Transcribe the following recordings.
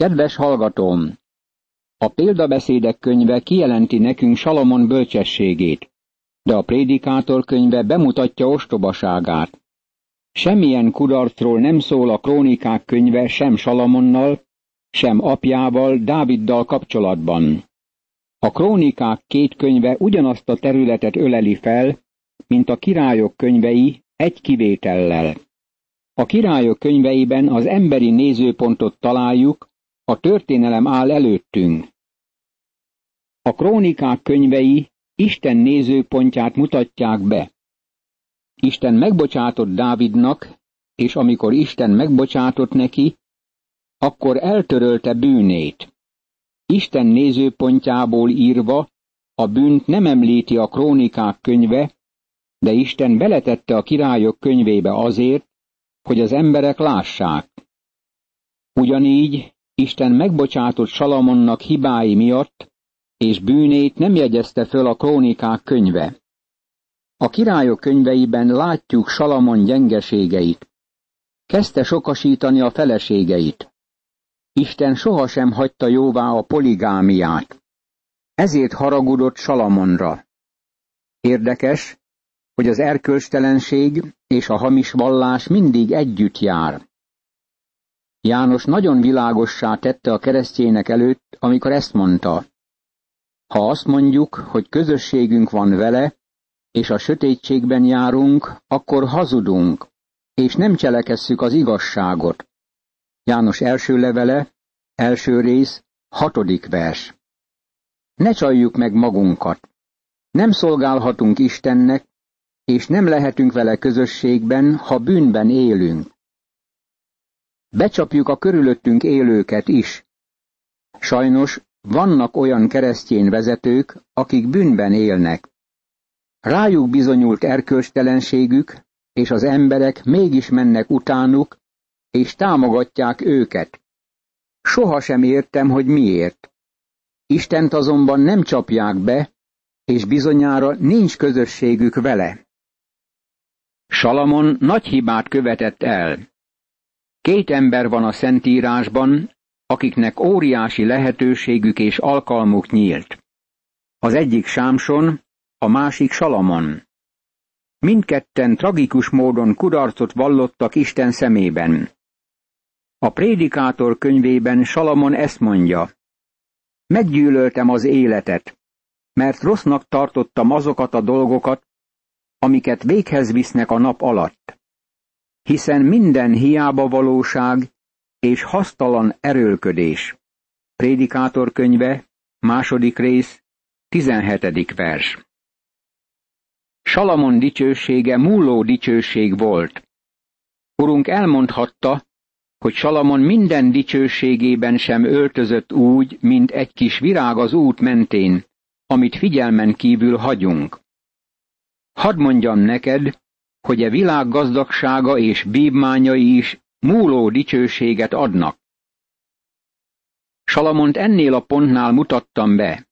Kedves hallgatóm! A példabeszédek könyve kijelenti nekünk Salamon bölcsességét, de a prédikátor könyve bemutatja ostobaságát. Semmilyen kudarcról nem szól a krónikák könyve sem Salamonnal, sem apjával, Dáviddal kapcsolatban. A krónikák két könyve ugyanazt a területet öleli fel, mint a királyok könyvei egy kivétellel. A királyok könyveiben az emberi nézőpontot találjuk, a történelem áll előttünk. A krónikák könyvei Isten nézőpontját mutatják be. Isten megbocsátott Dávidnak, és amikor Isten megbocsátott neki, akkor eltörölte bűnét. Isten nézőpontjából írva a bűnt nem említi a krónikák könyve, de Isten beletette a királyok könyvébe azért, hogy az emberek lássák. Ugyanígy Isten megbocsátott Salamonnak hibái miatt, és bűnét nem jegyezte föl a krónikák könyve. A királyok könyveiben látjuk Salamon gyengeségeit. Kezdte sokasítani a feleségeit. Isten sohasem hagyta jóvá a poligámiát. Ezért haragudott Salamonra. Érdekes, hogy az erkölcstelenség és a hamis vallás mindig együtt jár. János nagyon világossá tette a keresztjének előtt, amikor ezt mondta. Ha azt mondjuk, hogy közösségünk van vele, és a sötétségben járunk, akkor hazudunk, és nem cselekesszük az igazságot. János első levele, első rész, hatodik vers. Ne csaljuk meg magunkat. Nem szolgálhatunk Istennek, és nem lehetünk vele közösségben, ha bűnben élünk. Becsapjuk a körülöttünk élőket is. Sajnos vannak olyan keresztény vezetők, akik bűnben élnek. Rájuk bizonyult erkölcstelenségük, és az emberek mégis mennek utánuk, és támogatják őket. Soha sem értem, hogy miért. Istent azonban nem csapják be, és bizonyára nincs közösségük vele. Salamon nagy hibát követett el. Két ember van a Szentírásban, akiknek óriási lehetőségük és alkalmuk nyílt. Az egyik Sámson, a másik Salamon. Mindketten tragikus módon kudarcot vallottak Isten szemében. A prédikátor könyvében Salamon ezt mondja. Meggyűlöltem az életet, mert rossznak tartottam azokat a dolgokat, amiket véghez visznek a nap alatt. Hiszen minden hiába valóság és hasztalan erőlködés. Prédikátor könyve, második rész, 17. vers. Salamon dicsősége múló dicsőség volt. Urunk elmondhatta, hogy Salamon minden dicsőségében sem öltözött úgy, mint egy kis virág az út mentén, amit figyelmen kívül hagyunk. Hadd mondjam neked, hogy a e világ gazdagsága és bívmányai is múló dicsőséget adnak. Salamont ennél a pontnál mutattam be.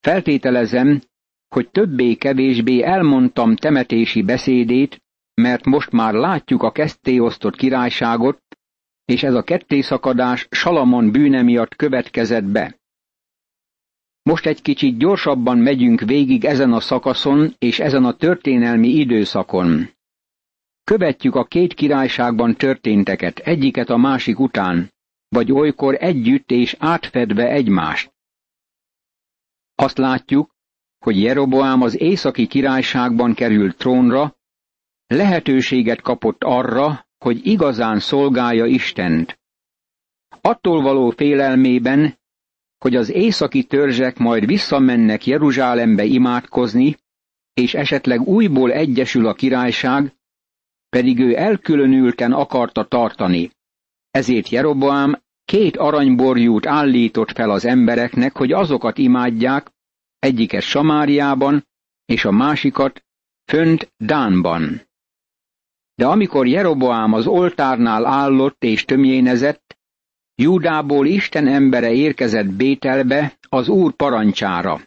Feltételezem, hogy többé-kevésbé elmondtam temetési beszédét, mert most már látjuk a osztott királyságot, és ez a kettészakadás Salamon bűne miatt következett be. Most egy kicsit gyorsabban megyünk végig ezen a szakaszon és ezen a történelmi időszakon. Követjük a két királyságban történteket, egyiket a másik után, vagy olykor együtt és átfedve egymást. Azt látjuk, hogy Jeroboám az északi királyságban került trónra, lehetőséget kapott arra, hogy igazán szolgálja Istent. Attól való félelmében, hogy az északi törzsek majd visszamennek Jeruzsálembe imádkozni, és esetleg újból egyesül a királyság, pedig ő elkülönülten akarta tartani. Ezért Jeroboám két aranyborjút állított fel az embereknek, hogy azokat imádják, egyiket Samáriában, és a másikat fönt Dánban. De amikor Jeroboám az oltárnál állott és tömjénezett, Júdából Isten embere érkezett Bételbe az Úr parancsára.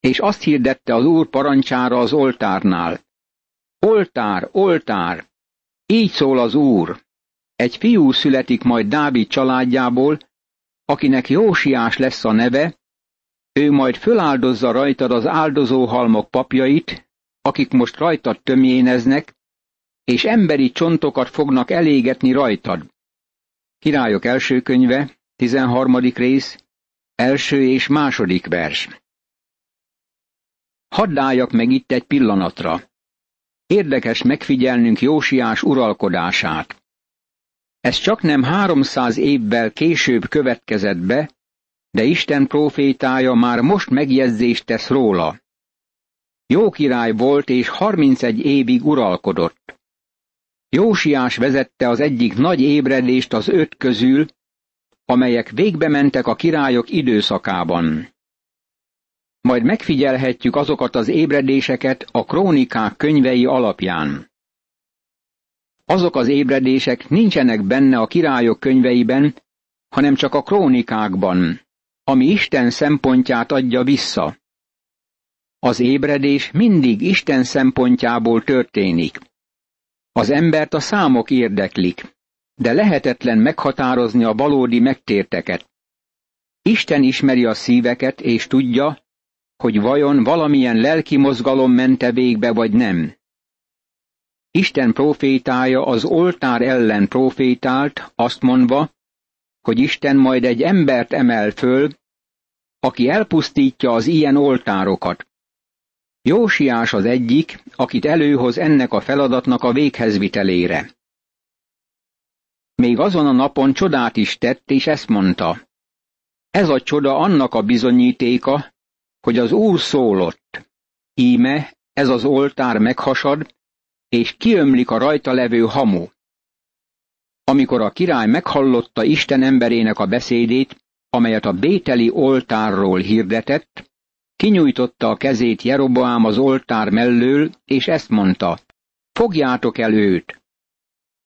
És azt hirdette az Úr parancsára az oltárnál. Oltár, oltár! Így szól az Úr. egy fiú születik majd Dávid családjából, akinek Jósiás lesz a neve, ő majd föláldozza rajtad az áldozóhalmok papjait, akik most rajtad tömjéneznek, és emberi csontokat fognak elégetni rajtad. Királyok első könyve, 13. rész, első és második vers. Hadd álljak meg itt egy pillanatra. Érdekes megfigyelnünk Jósiás uralkodását. Ez csak nem háromszáz évvel később következett be, de Isten profétája már most megjegyzést tesz róla. Jó király volt és 31 évig uralkodott. Jósiás vezette az egyik nagy ébredést az öt közül, amelyek végbe mentek a királyok időszakában. Majd megfigyelhetjük azokat az ébredéseket a krónikák könyvei alapján. Azok az ébredések nincsenek benne a királyok könyveiben, hanem csak a krónikákban, ami Isten szempontját adja vissza. Az ébredés mindig Isten szempontjából történik. Az embert a számok érdeklik, de lehetetlen meghatározni a valódi megtérteket. Isten ismeri a szíveket, és tudja, hogy vajon valamilyen lelki mozgalom mente végbe vagy nem. Isten profétája az oltár ellen profétált, azt mondva, hogy Isten majd egy embert emel föl, aki elpusztítja az ilyen oltárokat. Jósiás az egyik, akit előhoz ennek a feladatnak a véghezvitelére. Még azon a napon csodát is tett, és ezt mondta. Ez a csoda annak a bizonyítéka, hogy az Úr szólott. Íme, ez az oltár meghasad, és kiömlik a rajta levő hamu. Amikor a király meghallotta Isten emberének a beszédét, amelyet a bételi oltárról hirdetett, kinyújtotta a kezét Jeroboám az oltár mellől, és ezt mondta, fogjátok el őt.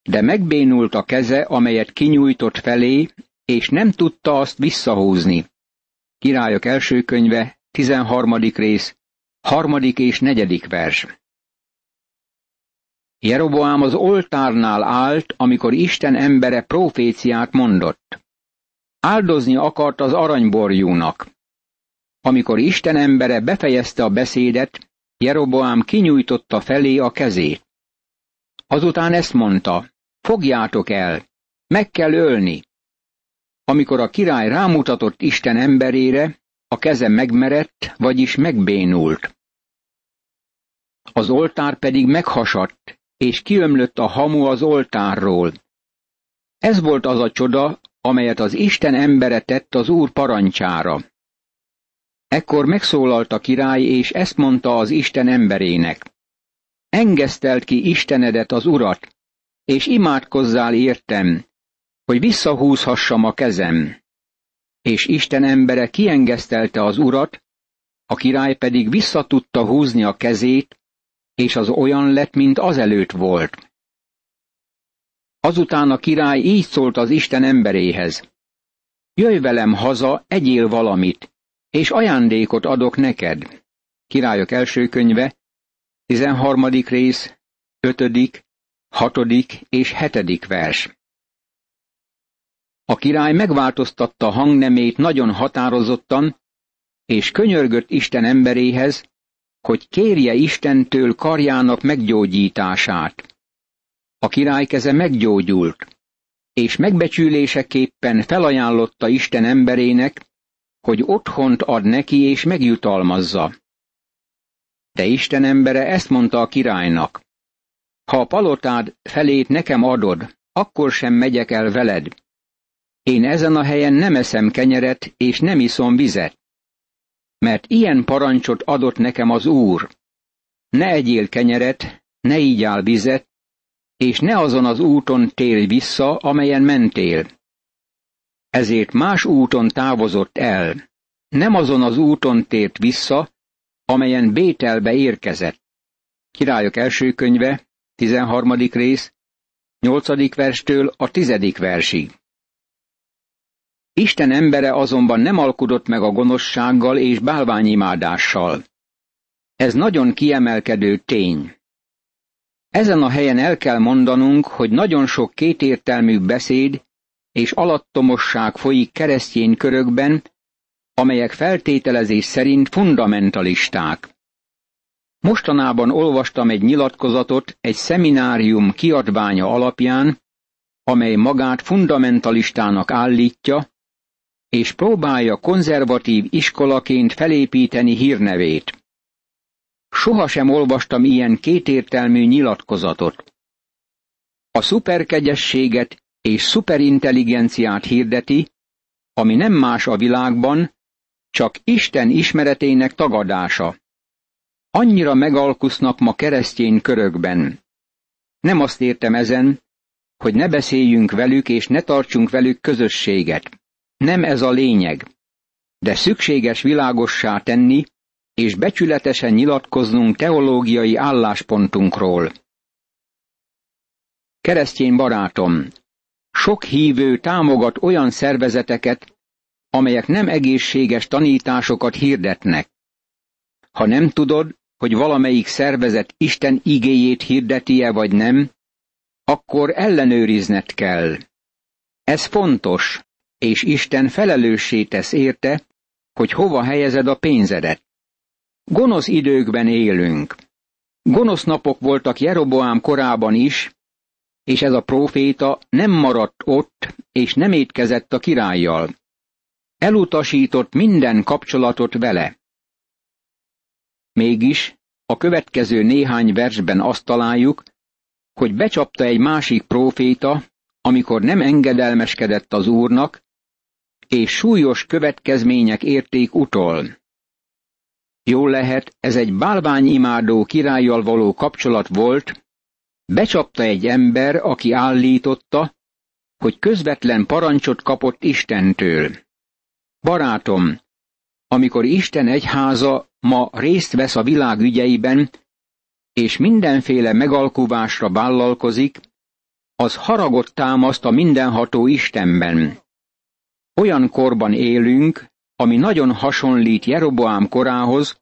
De megbénult a keze, amelyet kinyújtott felé, és nem tudta azt visszahúzni. Királyok első könyve, 13. rész, harmadik és negyedik vers. Jeroboám az oltárnál állt, amikor Isten embere proféciát mondott. Áldozni akart az aranyborjúnak. Amikor Isten embere befejezte a beszédet, Jeroboám kinyújtotta felé a kezét. Azután ezt mondta, fogjátok el, meg kell ölni. Amikor a király rámutatott Isten emberére, a keze megmerett, vagyis megbénult. Az oltár pedig meghasadt, és kiömlött a hamu az oltárról. Ez volt az a csoda, amelyet az Isten embere tett az Úr parancsára. Ekkor megszólalt a király, és ezt mondta az Isten emberének. Engesztelt ki Istenedet az Urat, és imádkozzál értem, hogy visszahúzhassam a kezem. És Isten embere kiengesztelte az Urat, a király pedig visszatudta húzni a kezét, és az olyan lett, mint azelőtt volt. Azután a király így szólt az Isten emberéhez. Jöjj velem haza, egyél valamit, és ajándékot adok neked. Királyok első könyve, 13. rész, 5., 6. és 7. vers. A király megváltoztatta hangnemét nagyon határozottan, és könyörgött Isten emberéhez, hogy kérje Istentől karjának meggyógyítását. A király keze meggyógyult, és megbecsüléseképpen felajánlotta Isten emberének, hogy otthont ad neki és megjutalmazza. De Isten embere ezt mondta a királynak. Ha a palotád felét nekem adod, akkor sem megyek el veled. Én ezen a helyen nem eszem kenyeret, és nem iszom vizet mert ilyen parancsot adott nekem az Úr. Ne egyél kenyeret, ne áll vizet, és ne azon az úton térj vissza, amelyen mentél. Ezért más úton távozott el, nem azon az úton tért vissza, amelyen Bételbe érkezett. Királyok első könyve, 13. rész, 8. verstől a 10. versig. Isten embere azonban nem alkudott meg a gonoszsággal és bálványimádással. Ez nagyon kiemelkedő tény. Ezen a helyen el kell mondanunk, hogy nagyon sok kétértelmű beszéd és alattomosság folyik keresztény körökben, amelyek feltételezés szerint fundamentalisták. Mostanában olvastam egy nyilatkozatot egy szeminárium kiadványa alapján, amely magát fundamentalistának állítja, és próbálja konzervatív iskolaként felépíteni hírnevét. Sohasem olvastam ilyen kétértelmű nyilatkozatot. A szuperkegyességet és szuperintelligenciát hirdeti, ami nem más a világban, csak Isten ismeretének tagadása. Annyira megalkusznak ma keresztény körökben. Nem azt értem ezen, hogy ne beszéljünk velük és ne tartsunk velük közösséget. Nem ez a lényeg. De szükséges világossá tenni, és becsületesen nyilatkoznunk teológiai álláspontunkról. Keresztény barátom, sok hívő támogat olyan szervezeteket, amelyek nem egészséges tanításokat hirdetnek. Ha nem tudod, hogy valamelyik szervezet Isten igéjét hirdeti-e vagy nem, akkor ellenőrizned kell. Ez fontos, és Isten felelőssé tesz érte, hogy hova helyezed a pénzedet. Gonosz időkben élünk. Gonosz napok voltak Jeroboám korában is, és ez a próféta nem maradt ott, és nem étkezett a királlyal. Elutasított minden kapcsolatot vele. Mégis a következő néhány versben azt találjuk, hogy becsapta egy másik próféta, amikor nem engedelmeskedett az úrnak, és súlyos következmények érték utol. Jól lehet, ez egy bálványimádó királlyal való kapcsolat volt, becsapta egy ember, aki állította, hogy közvetlen parancsot kapott Istentől. Barátom, amikor Isten egyháza ma részt vesz a világ ügyeiben, és mindenféle megalkuvásra vállalkozik, az haragot támaszt a mindenható Istenben. Olyan korban élünk, ami nagyon hasonlít Jeroboám korához,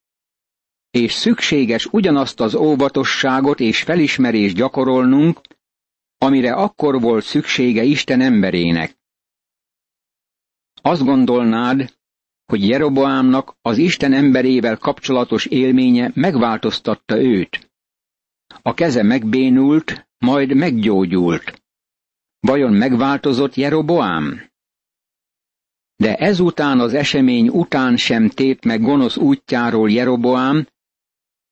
és szükséges ugyanazt az óvatosságot és felismerést gyakorolnunk, amire akkor volt szüksége Isten emberének. Azt gondolnád, hogy Jeroboámnak az Isten emberével kapcsolatos élménye megváltoztatta őt. A keze megbénult, majd meggyógyult. Vajon megváltozott Jeroboám? De ezután az esemény után sem tért meg gonosz útjáról Jeroboám,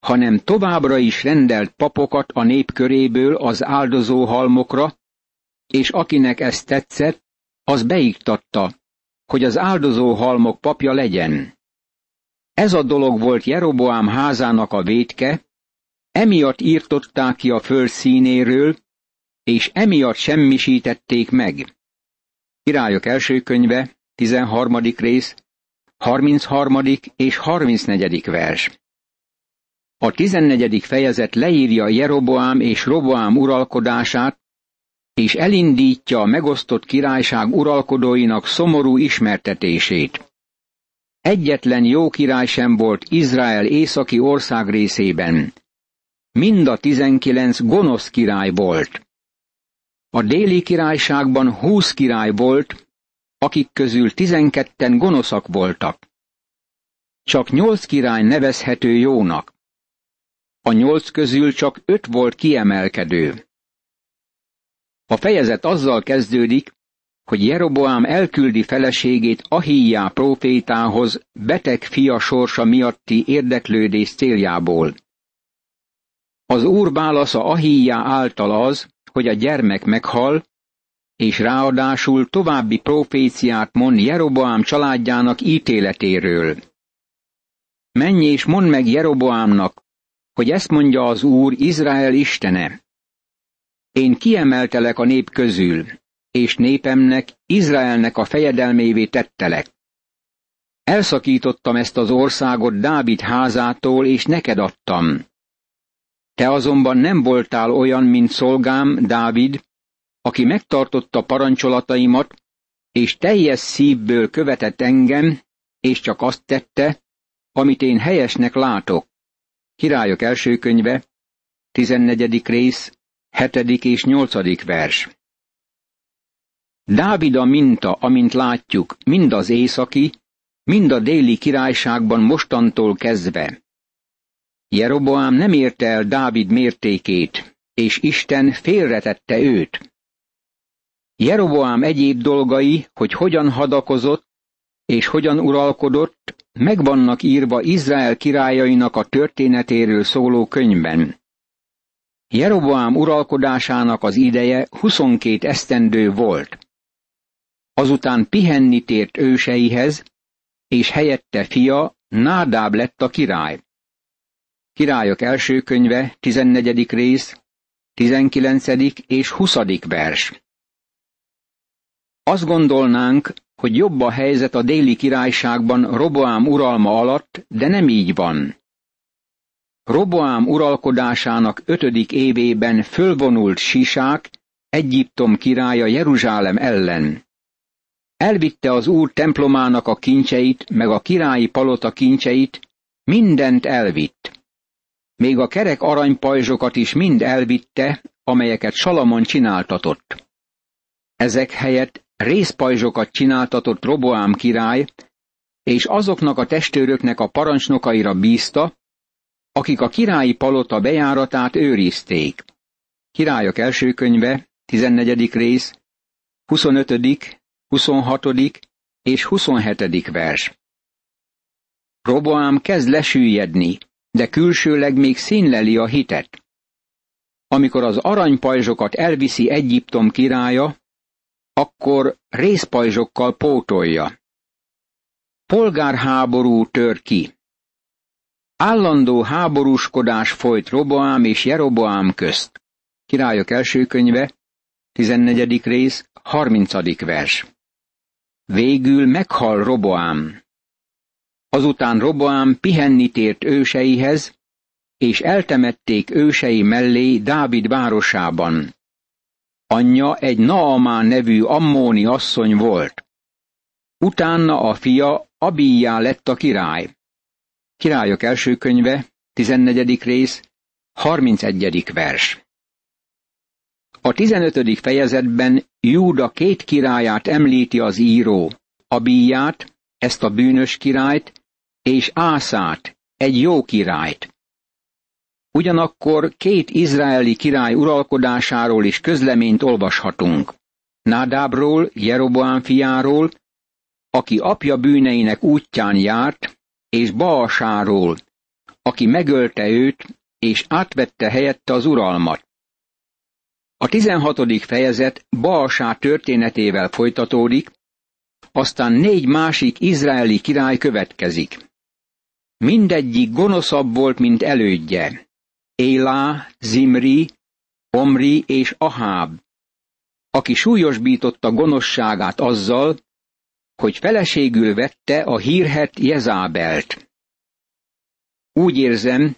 hanem továbbra is rendelt papokat a nép köréből az áldozó halmokra, és akinek ez tetszett, az beiktatta, hogy az áldozó halmok papja legyen. Ez a dolog volt Jeroboám házának a védke, emiatt írtották ki a föld színéről, és emiatt semmisítették meg. Királyok első könyve, 13. rész, 33. és 34. vers. A 14. fejezet leírja Jeroboám és Roboám uralkodását, és elindítja a megosztott királyság uralkodóinak szomorú ismertetését. Egyetlen jó király sem volt Izrael északi ország részében. Mind a tizenkilenc gonosz király volt. A déli királyságban húsz király volt, akik közül tizenketten gonoszak voltak. Csak nyolc király nevezhető jónak. A nyolc közül csak öt volt kiemelkedő. A fejezet azzal kezdődik, hogy Jeroboám elküldi feleségét Ahíjá prófétához beteg fia sorsa miatti érdeklődés céljából. Az úr válasza Ahíjá által az, hogy a gyermek meghal, és ráadásul további proféciát mond Jeroboám családjának ítéletéről. Menj és mondd meg Jeroboámnak, hogy ezt mondja az Úr Izrael istene. Én kiemeltelek a nép közül, és népemnek, Izraelnek a fejedelmévé tettelek. Elszakítottam ezt az országot Dávid házától, és neked adtam. Te azonban nem voltál olyan, mint szolgám, Dávid, aki megtartotta parancsolataimat, és teljes szívből követett engem, és csak azt tette, amit én helyesnek látok. Királyok első könyve, 14. rész, 7. és 8. vers. Dávid a minta, amint látjuk, mind az északi, mind a déli királyságban mostantól kezdve. Jeroboám nem érte el Dávid mértékét, és Isten félretette őt. Jeroboám egyéb dolgai, hogy hogyan hadakozott, és hogyan uralkodott, megvannak írva Izrael királyainak a történetéről szóló könyvben. Jeroboám uralkodásának az ideje 22 esztendő volt. Azután pihenni tért őseihez, és helyette fia Nádáb lett a király. Királyok első könyve, 14. rész, 19. és 20. vers. Azt gondolnánk, hogy jobb a helyzet a déli királyságban Roboám uralma alatt, de nem így van. Roboám uralkodásának ötödik évében fölvonult Sisák, Egyiptom királya Jeruzsálem ellen. Elvitte az úr templomának a kincseit, meg a királyi palota kincseit, mindent elvitt. Még a kerek aranypajzsokat is mind elvitte, amelyeket Salamon csináltatott. Ezek helyett részpajzsokat csináltatott Roboám király, és azoknak a testőröknek a parancsnokaira bízta, akik a királyi palota bejáratát őrizték. Királyok első könyve, 14. rész, 25., 26. és 27. vers. Roboám kezd lesüllyedni, de külsőleg még színleli a hitet. Amikor az aranypajzsokat elviszi Egyiptom királya, akkor részpajzsokkal pótolja. Polgárháború tör ki. Állandó háborúskodás folyt Roboám és Jeroboám közt. Királyok első könyve, 14. rész, 30. vers. Végül meghal Roboám. Azután Roboám pihenni tért őseihez, és eltemették ősei mellé Dávid városában. Anyja egy Naamán nevű ammóni asszony volt. Utána a fia Abíjá lett a király. Királyok első könyve, 14. rész, 31. vers. A 15. fejezetben Júda két királyát említi az író, Abíját, ezt a bűnös királyt, és Ászát, egy jó királyt. Ugyanakkor két izraeli király uralkodásáról is közleményt olvashatunk. Nádábról, Jeroboám fiáról, aki apja bűneinek útján járt, és Baasáról, aki megölte őt, és átvette helyette az uralmat. A 16. fejezet Baasá történetével folytatódik, aztán négy másik izraeli király következik. Mindegyik gonoszabb volt, mint elődje. Élá, Zimri, Omri és Aháb, aki súlyosbította gonoszságát azzal, hogy feleségül vette a hírhet Jezábelt. Úgy érzem,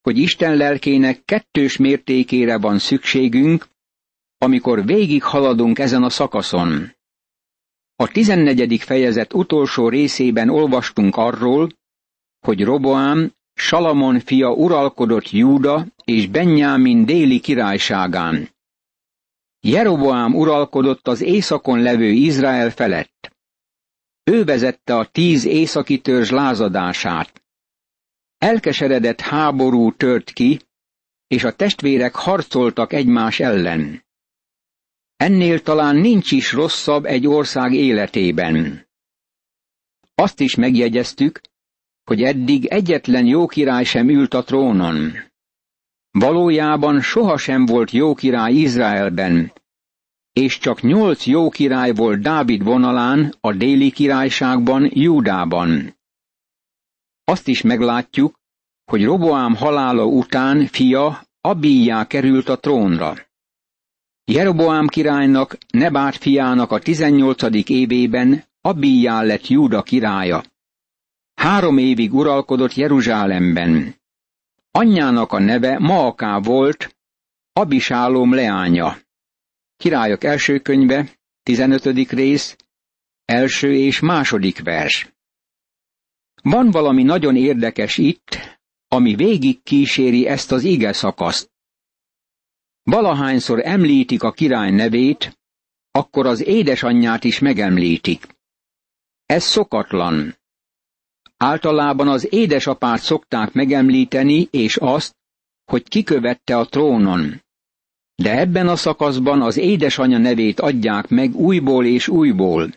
hogy Isten lelkének kettős mértékére van szükségünk, amikor végig haladunk ezen a szakaszon. A tizennegyedik fejezet utolsó részében olvastunk arról, hogy Roboám Salamon fia uralkodott Júda és Benjámin déli királyságán. Jeroboám uralkodott az északon levő Izrael felett. Ő vezette a tíz északi törzs lázadását. Elkeseredett háború tört ki, és a testvérek harcoltak egymás ellen. Ennél talán nincs is rosszabb egy ország életében. Azt is megjegyeztük, hogy eddig egyetlen jó király sem ült a trónon. Valójában sohasem volt jó király Izraelben, és csak nyolc jó király volt Dávid vonalán a déli királyságban, Júdában. Azt is meglátjuk, hogy Roboám halála után fia Abíjá került a trónra. Jeroboám királynak, Nebát fiának a tizennyolcadik évében Abíjá lett Júda királya. Három évig uralkodott Jeruzsálemben. Anyjának a neve Maaká volt, Abisálom leánya. Királyok első könyve, 15. rész, első és második vers. Van valami nagyon érdekes itt, ami végig kíséri ezt az ige szakaszt. Valahányszor említik a király nevét, akkor az édesanyját is megemlítik. Ez szokatlan. Általában az édesapát szokták megemlíteni, és azt, hogy kikövette a trónon. De ebben a szakaszban az édesanyja nevét adják meg újból és újból.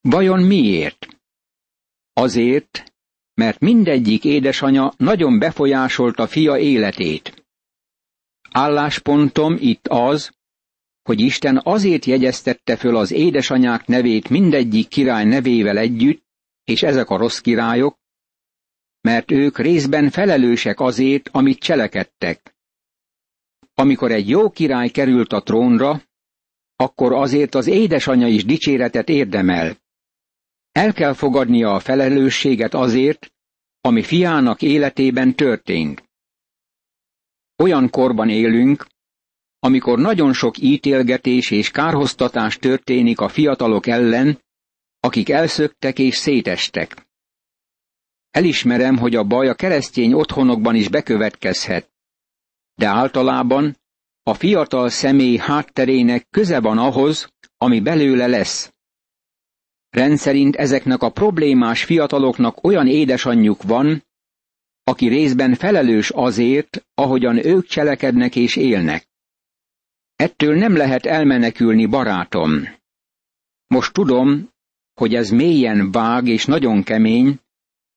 Vajon miért? Azért, mert mindegyik édesanya nagyon befolyásolta fia életét. Álláspontom itt az, hogy Isten azért jegyeztette föl az édesanyák nevét mindegyik király nevével együtt, és ezek a rossz királyok, mert ők részben felelősek azért, amit cselekedtek. Amikor egy jó király került a trónra, akkor azért az édesanyja is dicséretet érdemel. El kell fogadnia a felelősséget azért, ami fiának életében történt. Olyan korban élünk, amikor nagyon sok ítélgetés és kárhoztatás történik a fiatalok ellen, akik elszöktek és szétestek. Elismerem, hogy a baj a keresztény otthonokban is bekövetkezhet, de általában a fiatal személy hátterének köze van ahhoz, ami belőle lesz. Rendszerint ezeknek a problémás fiataloknak olyan édesanyjuk van, aki részben felelős azért, ahogyan ők cselekednek és élnek. Ettől nem lehet elmenekülni, barátom. Most tudom, hogy ez mélyen vág és nagyon kemény,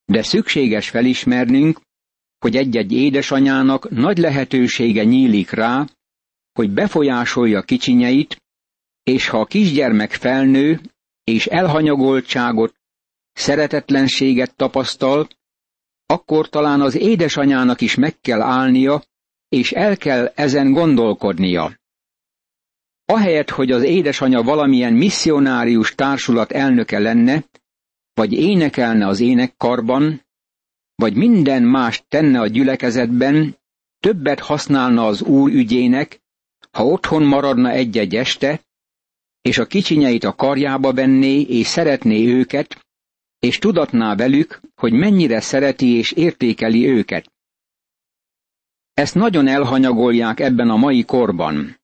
de szükséges felismernünk, hogy egy-egy édesanyának nagy lehetősége nyílik rá, hogy befolyásolja kicsinyeit, és ha a kisgyermek felnő, és elhanyagoltságot, szeretetlenséget tapasztal, akkor talán az édesanyának is meg kell állnia, és el kell ezen gondolkodnia. Ahelyett, hogy az édesanya valamilyen misszionárius társulat elnöke lenne, vagy énekelne az énekkarban, vagy minden más tenne a gyülekezetben, többet használna az úr ügyének, ha otthon maradna egy-egy este, és a kicsinyeit a karjába venné és szeretné őket, és tudatná velük, hogy mennyire szereti és értékeli őket. Ezt nagyon elhanyagolják ebben a mai korban.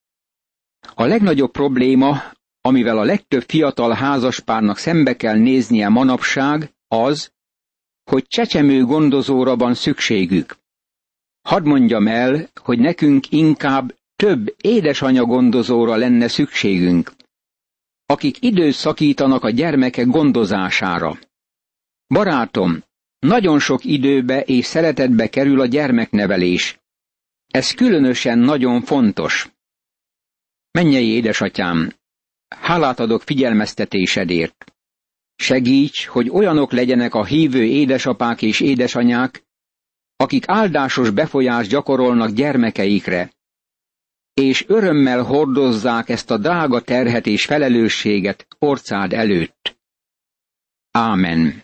A legnagyobb probléma, amivel a legtöbb fiatal házaspárnak szembe kell néznie manapság, az, hogy csecsemő gondozóra van szükségük. Hadd mondjam el, hogy nekünk inkább több édesanya gondozóra lenne szükségünk, akik időt szakítanak a gyermekek gondozására. Barátom, nagyon sok időbe és szeretetbe kerül a gyermeknevelés. Ez különösen nagyon fontos. Mennyei édesatyám, hálát adok figyelmeztetésedért. Segíts, hogy olyanok legyenek a hívő édesapák és édesanyák, akik áldásos befolyást gyakorolnak gyermekeikre, és örömmel hordozzák ezt a drága terhet és felelősséget orcád előtt. Ámen.